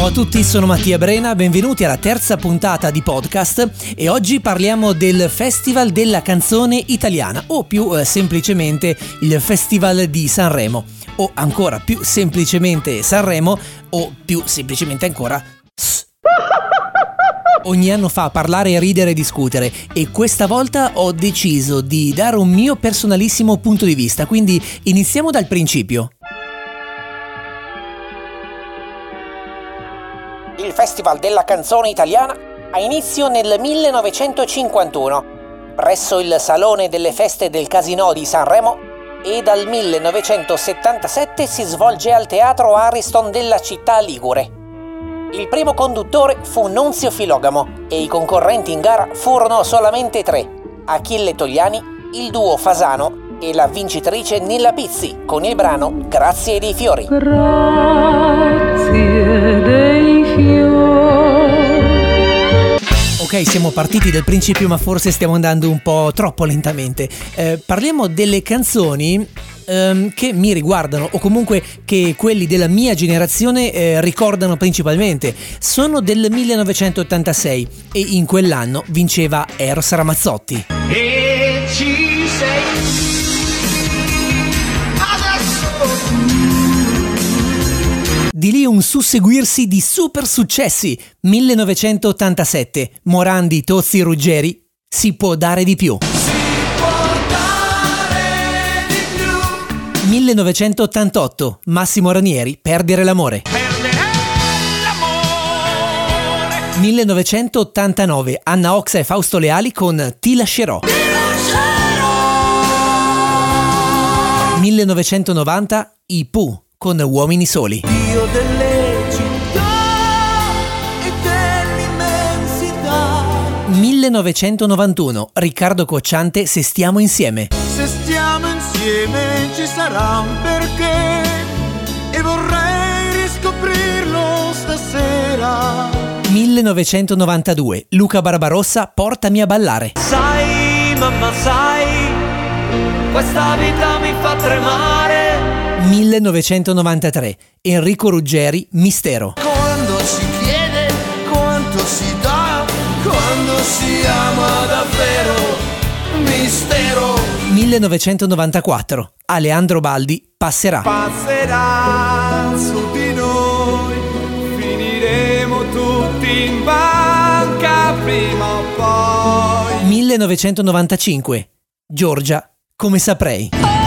Ciao a tutti, sono Mattia Brena, benvenuti alla terza puntata di podcast e oggi parliamo del Festival della canzone italiana o più eh, semplicemente il Festival di Sanremo o ancora più semplicemente Sanremo o più semplicemente ancora Ogni anno fa parlare, ridere e discutere e questa volta ho deciso di dare un mio personalissimo punto di vista, quindi iniziamo dal principio. Festival della canzone italiana ha inizio nel 1951 presso il Salone delle Feste del Casino di Sanremo e dal 1977 si svolge al Teatro Ariston della città ligure. Il primo conduttore fu Nunzio Filogamo e i concorrenti in gara furono solamente tre, Achille Togliani, il duo Fasano e la vincitrice Nilla Pizzi con il brano Grazie dei fiori. Grazie dei Ok, siamo partiti dal principio, ma forse stiamo andando un po' troppo lentamente. Eh, parliamo delle canzoni ehm, che mi riguardano o comunque che quelli della mia generazione eh, ricordano principalmente. Sono del 1986 e in quell'anno vinceva Eros Ramazzotti. E ci sei. Di lì un susseguirsi di super successi. 1987, Morandi, Tozzi, Ruggeri, si può dare di più. 1988, Massimo Ranieri, Perdere l'amore. Perdere l'amore. 1989, Anna Oxa e Fausto Leali con Ti lascerò. Ti lascerò. 1990, I Pooh con Uomini soli. Dio delle città e dell'immensità. 1991, Riccardo Cocciante Se stiamo insieme. Se stiamo insieme ci sarà un perché e vorrei riscoprirlo stasera. 1992, Luca Barbarossa Portami a ballare. Sai, mamma, sai, questa vita mi fa tremare 1993. Enrico Ruggeri, Mistero. Quando si chiede quanto si dà, quando si ama davvero, mistero. 1994. Aleandro Baldi, Passerà. Passerà su di noi, finiremo tutti in banca prima o poi. 1995. Giorgia, come saprei. Oh!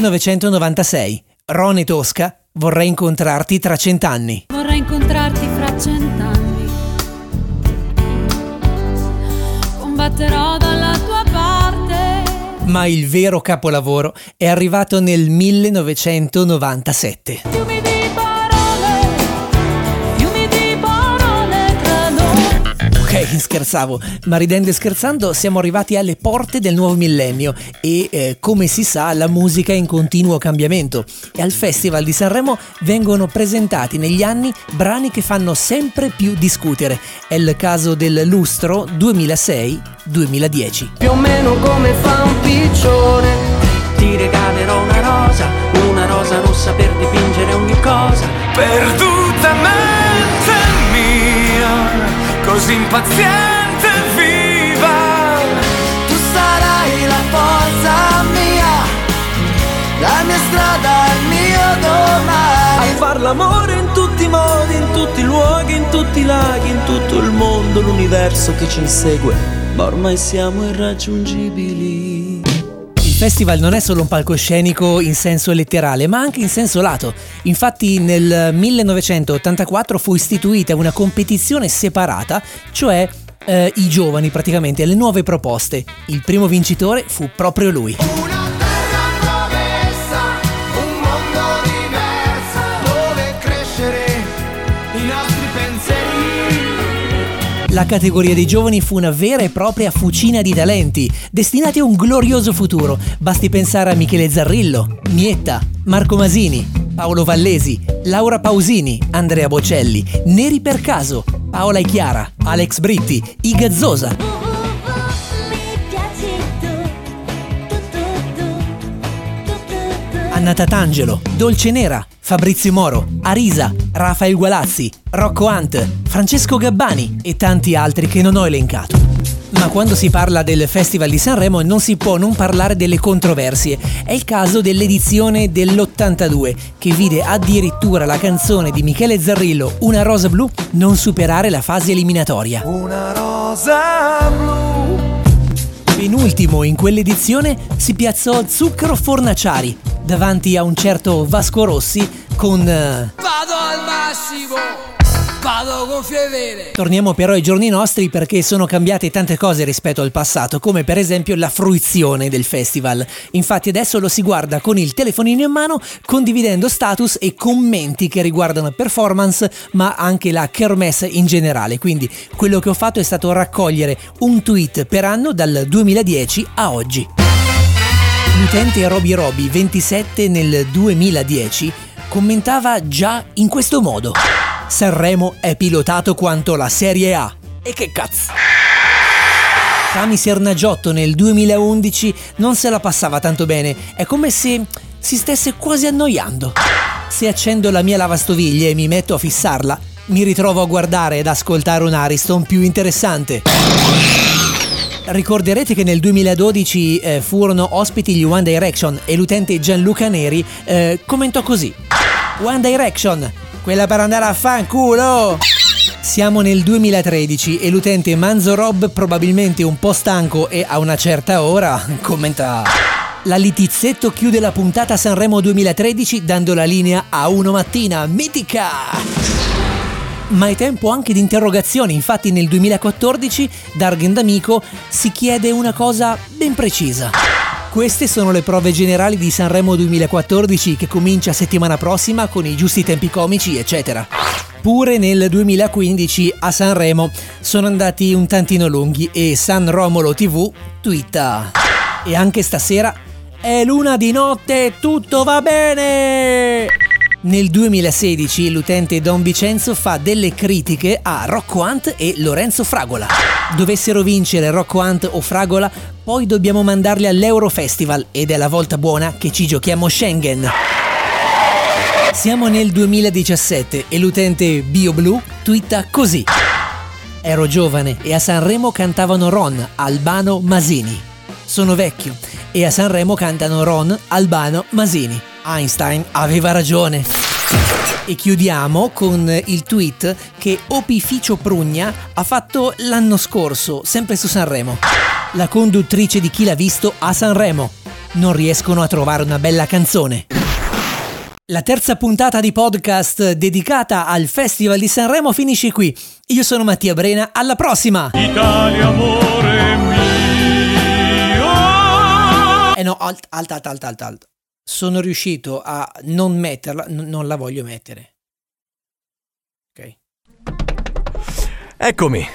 Mai. 1996. Rone Tosca, vorrei incontrarti tra cent'anni. Vorrei incontrarti fra cent'anni. Combatterò dalla tua parte. Ma il vero capolavoro è arrivato nel 1997. Scherzavo, ma ridendo e scherzando siamo arrivati alle porte del nuovo millennio e eh, come si sa la musica è in continuo cambiamento e al Festival di Sanremo vengono presentati negli anni brani che fanno sempre più discutere. È il caso del Lustro 2006-2010. Più o meno come fa un piccione, ti regalerò una rosa, impaziente viva. Tu sarai la forza mia, la mia strada, il mio domani. A far l'amore in tutti i modi, in tutti i luoghi, in tutti i laghi, in tutto il mondo, l'universo che ci insegue, ma ormai siamo irraggiungibili festival non è solo un palcoscenico in senso letterale, ma anche in senso lato. Infatti nel 1984 fu istituita una competizione separata, cioè eh, i giovani praticamente, le nuove proposte. Il primo vincitore fu proprio lui. La categoria dei giovani fu una vera e propria fucina di talenti, destinati a un glorioso futuro. Basti pensare a Michele Zarrillo, Mietta, Marco Masini, Paolo Vallesi, Laura Pausini, Andrea Bocelli, Neri per caso, Paola e Chiara, Alex Britti, Iga Zosa, Mi piaci tu, tu, tu, tu, tu, tu, tu. Anna Tatangelo, Dolce Nera, Fabrizio Moro, Arisa, Rafael Gualazzi, Rocco Hunt, Francesco Gabbani e tanti altri che non ho elencato. Ma quando si parla del Festival di Sanremo non si può non parlare delle controversie. È il caso dell'edizione dell'82, che vide addirittura la canzone di Michele Zarrillo, Una rosa blu, non superare la fase eliminatoria. Una rosa blu. Penultimo in quell'edizione si piazzò Zucchero Fornaciari davanti a un certo Vasco Rossi con... eh, Vado al massimo, vado con fievere. Torniamo però ai giorni nostri perché sono cambiate tante cose rispetto al passato, come per esempio la fruizione del festival. Infatti adesso lo si guarda con il telefonino in mano, condividendo status e commenti che riguardano performance, ma anche la kermesse in generale. Quindi quello che ho fatto è stato raccogliere un tweet per anno dal 2010 a oggi. L'utente Roby Roby 27 nel 2010 commentava già in questo modo. Sanremo è pilotato quanto la Serie A. E che cazzo! Cami Sernagiotto nel 2011 non se la passava tanto bene, è come se si stesse quasi annoiando. Se accendo la mia lavastoviglie e mi metto a fissarla, mi ritrovo a guardare ed ascoltare un Ariston più interessante. Ricorderete che nel 2012 eh, furono ospiti gli One Direction e l'utente Gianluca Neri eh, commentò così: One Direction, quella per andare a fanculo! Siamo nel 2013 e l'utente Manzo Rob, probabilmente un po' stanco e a una certa ora, commenta. La Litizzetto chiude la puntata Sanremo 2013 dando la linea a uno mattina, mitica! Ma è tempo anche di interrogazioni, infatti nel 2014 Dargen D'Amico si chiede una cosa ben precisa. Queste sono le prove generali di Sanremo 2014 che comincia settimana prossima con i giusti tempi comici, eccetera. Pure nel 2015 a Sanremo sono andati un tantino lunghi e San Romolo TV twitta. E anche stasera è luna di notte, tutto va bene! Nel 2016 l'utente Don Vincenzo fa delle critiche a Rocco Hunt e Lorenzo Fragola. Dovessero vincere Rocco Hunt o Fragola, poi dobbiamo mandarli all'Eurofestival ed è la volta buona che ci giochiamo Schengen. Siamo nel 2017 e l'utente BioBlue twitta così. Ero giovane e a Sanremo cantavano Ron, Albano, Masini. Sono vecchio e a Sanremo cantano Ron, Albano, Masini. Einstein aveva ragione. E chiudiamo con il tweet che Opificio Prugna ha fatto l'anno scorso, sempre su Sanremo. La conduttrice di Chi l'ha visto a Sanremo. Non riescono a trovare una bella canzone. La terza puntata di podcast dedicata al Festival di Sanremo finisce qui. Io sono Mattia Brena, alla prossima! Italia amore mio Eh no, alt, alta, alta, alta, alta, alta. Sono riuscito a non metterla, n- non la voglio mettere. Ok, Eccomi.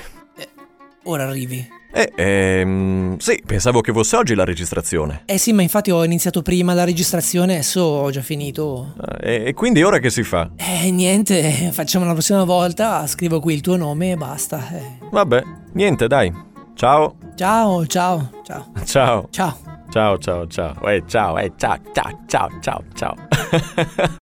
ora arrivi. Eh, ehm, sì, pensavo che fosse oggi la registrazione. Eh sì, ma infatti ho iniziato prima la registrazione, adesso ho già finito. Eh, e quindi ora che si fa? Eh, niente, facciamo la prossima volta, scrivo qui il tuo nome e basta. eh. Vabbè, niente, dai. Ciao. Ciao, ciao, ciao, Ciao. ciao. Ciao, ciao, ciao. Eh, ciao, eh, ciao, ciao, ciao, ciao, ciao.